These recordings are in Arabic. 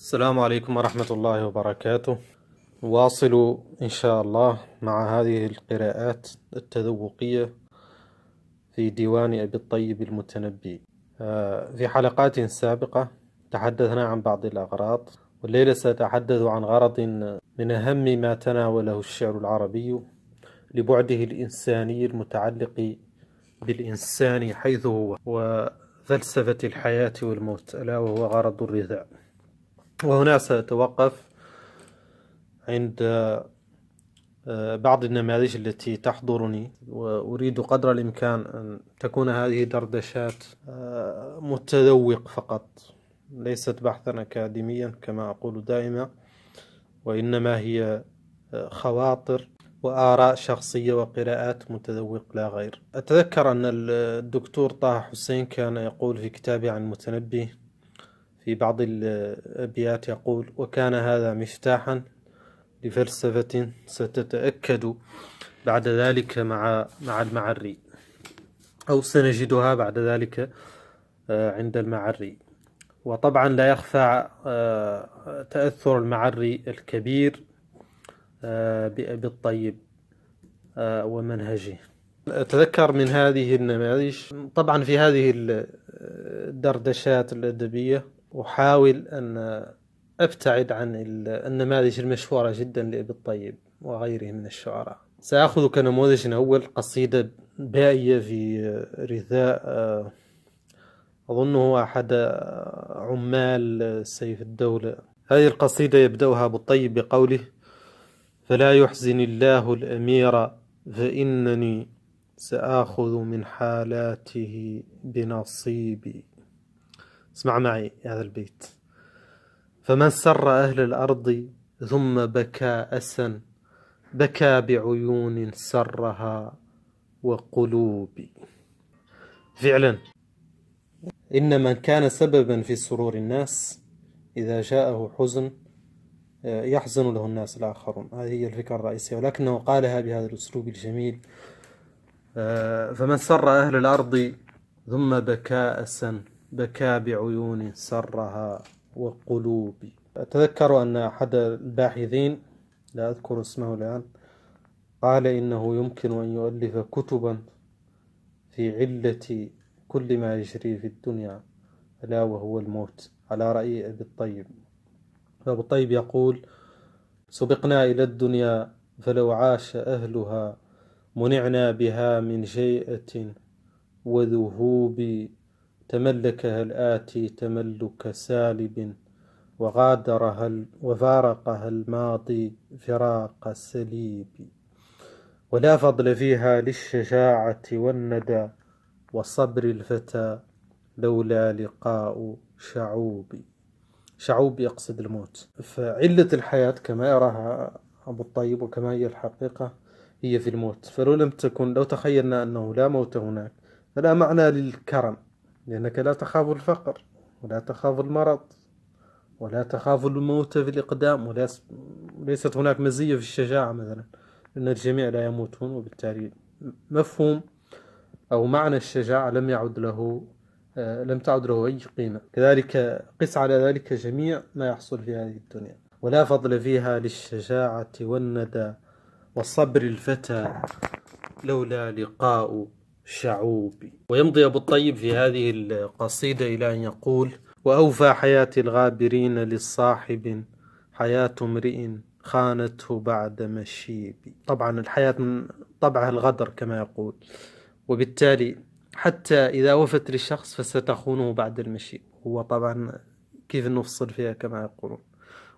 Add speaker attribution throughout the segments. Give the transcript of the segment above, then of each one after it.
Speaker 1: السلام عليكم ورحمة الله وبركاته. نواصل إن شاء الله مع هذه القراءات التذوقية في ديوان أبي الطيب المتنبي. آه، في حلقات سابقة تحدثنا عن بعض الأغراض والليلة سأتحدث عن غرض من أهم ما تناوله الشعر العربي لبعده الإنساني المتعلق بالإنسان حيث هو وفلسفة الحياة والموت ألا وهو غرض الرثاء وهنا سأتوقف عند آه، بعض النماذج التي تحضرني وأريد قدر الإمكان أن تكون هذه دردشات آه، متذوق فقط ليست بحثا أكاديميا كما أقول دائما وإنما هي آه، خواطر وآراء شخصية وقراءات متذوق لا غير. أتذكر أن الدكتور طه حسين كان يقول في كتابه عن المتنبي في بعض الأبيات يقول وكان هذا مفتاحا لفلسفة ستتأكد بعد ذلك مع مع المعري. أو سنجدها بعد ذلك آه، عند المعري. وطبعا لا يخفى آه، تأثر المعري الكبير آه، بأبي الطيب ومنهجه. أتذكر من هذه النماذج. طبعا في هذه الدردشات الأدبية أحاول أن أبتعد عن النماذج المشهورة جدا لأبي الطيب وغيره من الشعراء. سأخذ كنموذج أول قصيدة بائية في رثاء أظنه أحد عمال سيف الدولة. هذه القصيدة يبدأها أبو الطيب بقوله فلا يحزن الله الأمير فإنني سآخذ من حالاته بنصيبي. اسمع معي هذا البيت. فمن سر أهل الأرض ثم بكى أسا بكى بعيون سرها وقلوب. فعلا. إن من كان سببا في سرور الناس إذا جاءه حزن يحزن له الناس الآخرون. هذه هي الفكرة الرئيسية ولكنه قالها بهذا الأسلوب الجميل. فمن سر أهل الأرض ثم بكى أسا بكى بعيون سرها وقلوب. أتذكر أن أحد الباحثين لا أذكر اسمه الآن قال إنه يمكن أن يؤلف كتبا في علة كل ما يجري في الدنيا ألا وهو الموت. على رأي أبي الطيب. أبو الطيب يقول سبقنا إلى الدنيا فلو عاش أهلها منعنا بها من جيئة وذهوب تملكها الآتي تملك سالب وغادرها وفارقها الماضي فراق سليب ولا فضل فيها للشجاعة والندى وصبر الفتى لولا لقاء شعوب. شعوب يقصد الموت. فعلة الحياة كما يراها أبو الطيب وكما هي الحقيقة هي في الموت. فلو لم تكن لو تخيلنا أنه لا موت هناك فلا معنى للكرم. لأنك لا تخاف الفقر ولا تخاف المرض ولا تخاف الموت في الإقدام وليست هناك مزية في الشجاعة مثلا أن الجميع لا يموتون وبالتالي مفهوم أو معنى الشجاعة لم يعد له آه، لم تعد له أي قيمة. كذلك قس على ذلك جميع ما يحصل في هذه الدنيا. ولا فضل فيها للشجاعة والندى وصبر الفتى لولا لقاء شعوبي. ويمضي أبو الطيب في هذه القصيدة إلى أن يقول وأوفى حياة الغابرين للصاحب حياة امرئ خانته بعد مشيب. طبعا الحياة طبعها الغدر كما يقول. وبالتالي حتى إذا وفت للشخص فستخونه بعد المشيب. هو طبعا كيف نفصل فيها كما يقولون.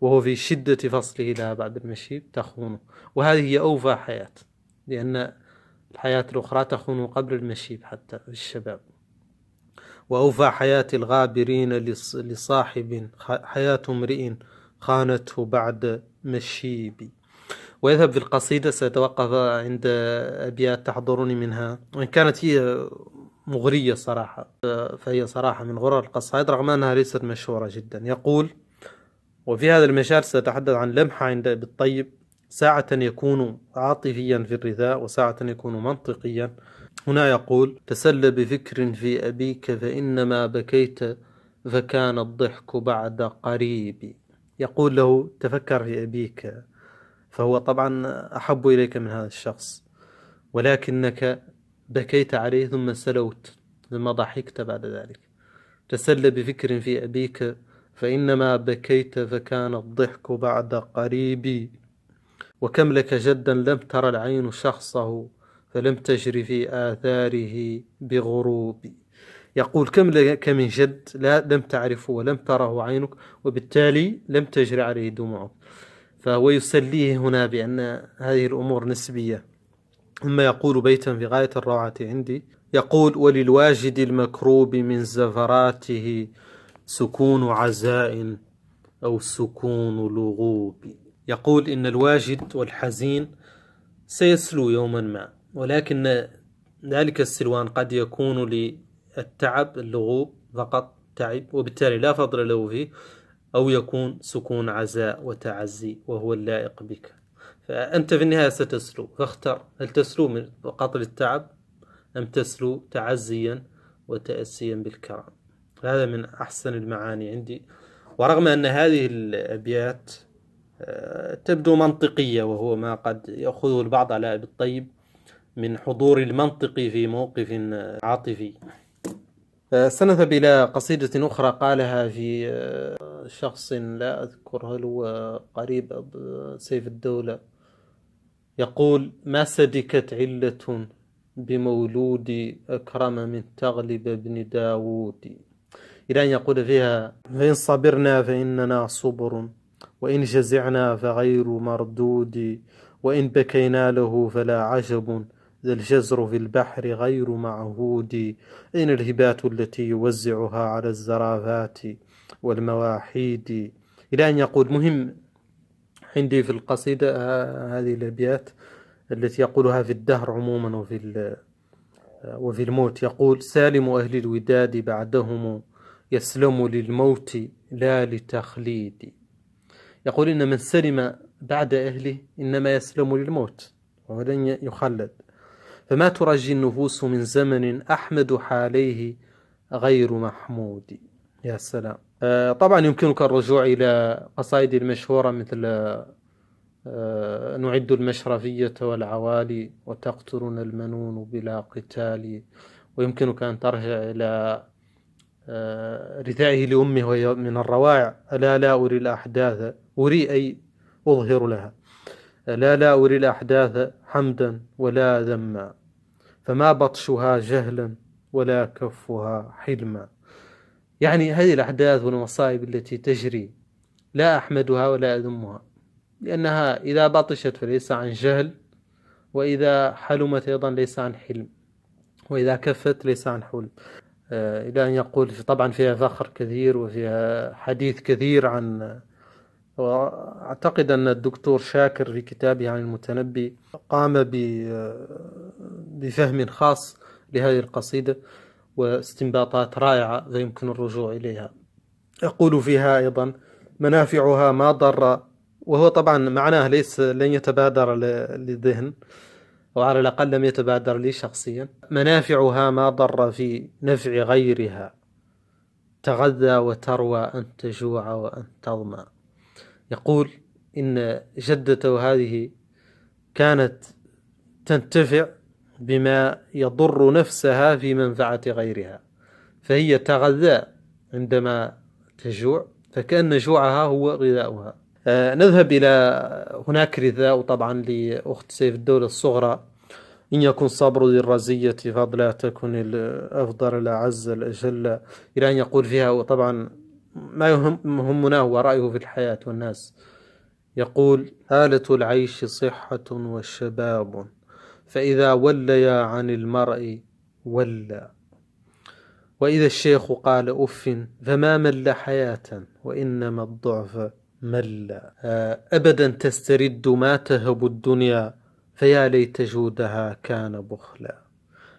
Speaker 1: وهو في شدة فصله لها بعد المشيب تخونه. وهذه هي أوفى حياة لأن الحياة الأخرى تخون قبل المشيب حتى الشباب. وأوفى حياة الغابرين لصاحب حياة امرئ خانته بعد مشيب. ويذهب في القصيدة سأتوقف عند أبيات تحضرني منها. وإن كانت هي مغرية صراحة فهي صراحة من غرر القصائد رغم أنها ليست مشهورة جدا. يقول وفي هذا المجال سأتحدث عن لمحة عند أبي الطيب ساعة يكون عاطفيا في الرثاء وساعة يكون منطقيا. هنا يقول تسل بفكر في أبيك فإنما بكيت فكان الضحك بعد قريب. يقول له تفكر في أبيك فهو طبعا أحب إليك من هذا الشخص ولكنك بكيت عليه ثم سلوت ثم ضحكت بعد ذلك. تسل بفكر في أبيك فإنما بكيت فكان الضحك بعد قريب. وكم لك جدا لم تر العين شخصه فلم تجر في آثاره بغروب. يقول كم لك من جد لا لم تعرفه ولم تره عينك وبالتالي لم تجري عليه دموعك. فهو يسليه هنا بأن هذه الأمور نسبية. ثم يقول بيتا في غاية الروعة عندي يقول وللواجد المكروب من زفراته سكون عزاء أو سكون لغوب. يقول إن الواجد والحزين سيسلو يوما ما ولكن ذلك السلوان قد يكون للتعب اللغوب فقط تعب وبالتالي لا فضل له فيه أو يكون سكون عزاء وتعزي وهو اللائق بك. فأنت في النهاية ستسلو. فاختر. هل تسلو من فقط للتعب أم تسلو تعزيا وتأسيا بالكرم هذا من أحسن المعاني عندي. ورغم أن هذه الأبيات تبدو منطقية وهو ما قد يأخذه البعض على أبي الطيب من حضور المنطق في موقف عاطفي. آه، سنذهب إلى قصيدة أخرى قالها في آه، شخص لا أذكر هل هو قريب سيف الدولة. يقول ما سدكت علة بمولود أكرم من تغلب ابن داود. إلى أن يقول فيها فإن صبرنا فإننا صبر. وإن جزعنا فغير مردود وإن بكينا له فلا عجب. ذا الجزر في البحر غير معهود. أين الهبات التي يوزعها على الزرافات والمواحيد. إلى أن يقول مهم عندي في القصيدة هذه الأبيات التي يقولها في الدهر عموما وفي وفي الموت. يقول سالم أهل الوداد بعدهم يسلم للموت لا لتخليد. يقول إن من سلم بعد أهله إنما يسلم للموت ولن يخلد. فما ترجي النفوس من زمن أحمد حاليه غير محمود. يا سلام. آه، طبعا يمكنك الرجوع إلى قصائد المشهورة مثل آه، نعد المشرفية والعوالي وتقتلنا المنون بلا قتال. ويمكنك أن ترجع إلى آه، ردائه لأمه وهي من الروائع. ألا لا أري الأحداث؟ أري أي أظهر لها. ألا لا أري الأحداث حمدا ولا ذما. فما بطشها جهلا ولا كفها حلما. يعني هذه الأحداث والمصائب التي تجري لا أحمدها ولا أذمها. لأنها إذا بطشت فليس عن جهل وإذا حلمت أيضا ليس عن حلم وإذا كفت ليس عن حلم. إلى أن يقول طبعا فيها فخر كثير وفيها حديث كثير عن وأعتقد أن الدكتور شاكر في كتابه عن المتنبي قام بفهم خاص لهذه القصيدة واستنباطات رائعة ويمكن الرجوع إليها. يقول فيها أيضا منافعها ما ضر وهو طبعا معناه ليس لن يتبادر للذهن. أو على الأقل لم يتبادر لي شخصيا. منافعها ما ضر في نفع غيرها. تغذى وتروى أن تجوع وأن تظمأ. يقول إن جدته هذه كانت تنتفع بما يضر نفسها في منفعة غيرها. فهي تغذى عندما تجوع فكأن جوعها هو غذاؤها. نذهب إلى هناك رثاء طبعا لأخت سيف الدولة الصغرى. إن يكن صبر ذي الرزية فضلا تكن الأفضل الأعز الأجل. إلى أن يقول فيها وطبعا ما يهمنا هو رأيه في الحياة والناس. يقول آلة العيش صحة والشباب فإذا وليا عن المرء ولى وإذا الشيخ قال أف فما مل حياة وإنما الضعف مل. أبدا تسترد ما تهب الدنيا فيا ليت جودها كان بخلا.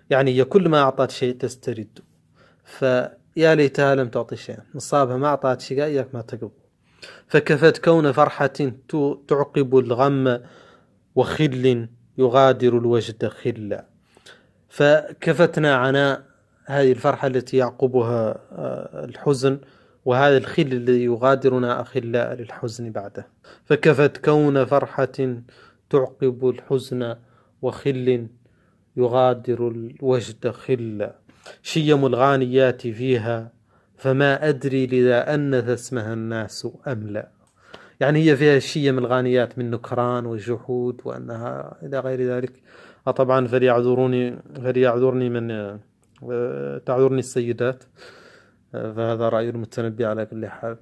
Speaker 1: يعني هي كل ما أعطت شيء تسترد. فيا ليتها لم تعطي شيئا. نصابها ما أعطت شيء إياك ما تقبل. فكفت كون فرحة تعقب الغم وخل يغادر الوجد خلا. فكفتنا عناء هذه الفرحة التي يعقبها آه، الحزن. وهذا الخل الذي يغادرنا أخلاء للحزن بعده. فكفت كون فرحة تعقب الحزن وخل يغادر الوجد خلا شيم الغانيات فيها فما أدري لذا أنث اسمها الناس أم لا. يعني هي فيها شيء من الغانيات من نكران وجحود وأنها إلى غير ذلك. طبعا فليعذروني فليعذرني من تعذرني السيدات. فهذا رأي المتنبي على كل حال.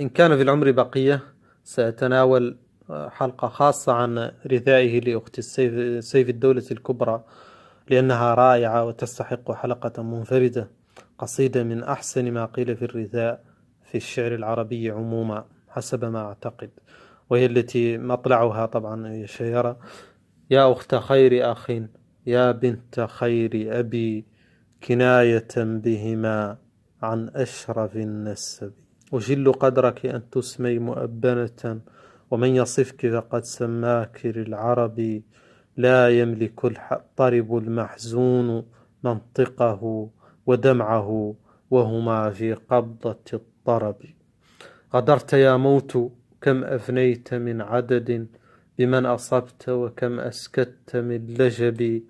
Speaker 1: إن كان في العمر بقية سأتناول حلقة خاصة عن رثائه لأخت السيف, سيف الدولة الكبرى لأنها رائعة وتستحق حلقة منفردة قصيدة من أحسن ما قيل في الرثاء في الشعر العربي عموما حسب ما أعتقد. وهي التي مطلعها طبعا هي شهيرة يا أخت خير أخ يا بنت خير أبي كناية بهما عن أشرف النسب. أجل قدرك أن تسمي مؤبنة ومن يصفك فقد سماك للعرب لا يملك الطرب المحزون منطقه ودمعه وهما في قبضة الطرب. غدرت يا موت كم أفنيت من عدد؟ بمن أصبت وكم أسكت من لجب؟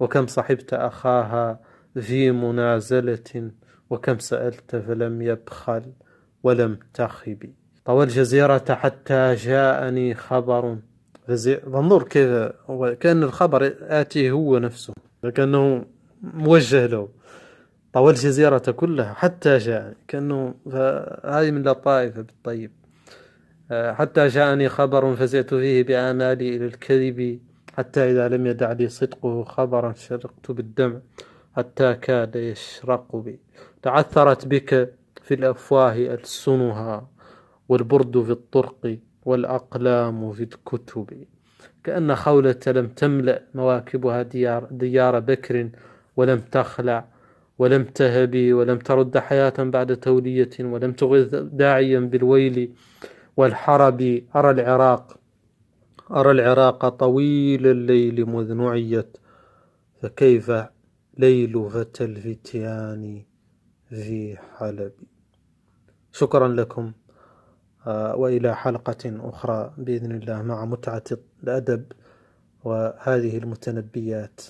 Speaker 1: وكم صحبت أخاها؟ في منازلة وكم سألت فلم يبخل ولم تخب. طوى الجزيرة حتى جاءني خبر. فانظر كيف كأن الخبر آتي هو نفسه كأنه موجه له. طوى الجزيرة كلها حتى جاء كأنه هذه من لطائف بالطيب آه، حتى جاءني خبر فزعت فيه بآمالي إلى الكذب حتى إذا لم يدع لي صدقه خبرا شرقت بالدمع. حتى كاد يشرق بي. تعثرت بك في الأفواه ألسنها والبرد في الطرق والأقلام في الكتب. كأن خولة لم تملأ مواكبها ديار, ديار بكر ولم تخلع ولم تهبي ولم ترد حياة بعد تولية ولم تغث داعيا بالويل والحرب. أرى العراق أرى العراق طويل الليل مذ نعيت فكيف ليل فتى الفتيان في حلب. شكرا لكم آه، وإلى حلقة أخرى بإذن الله مع متعة الأدب وهذه المتنبيات.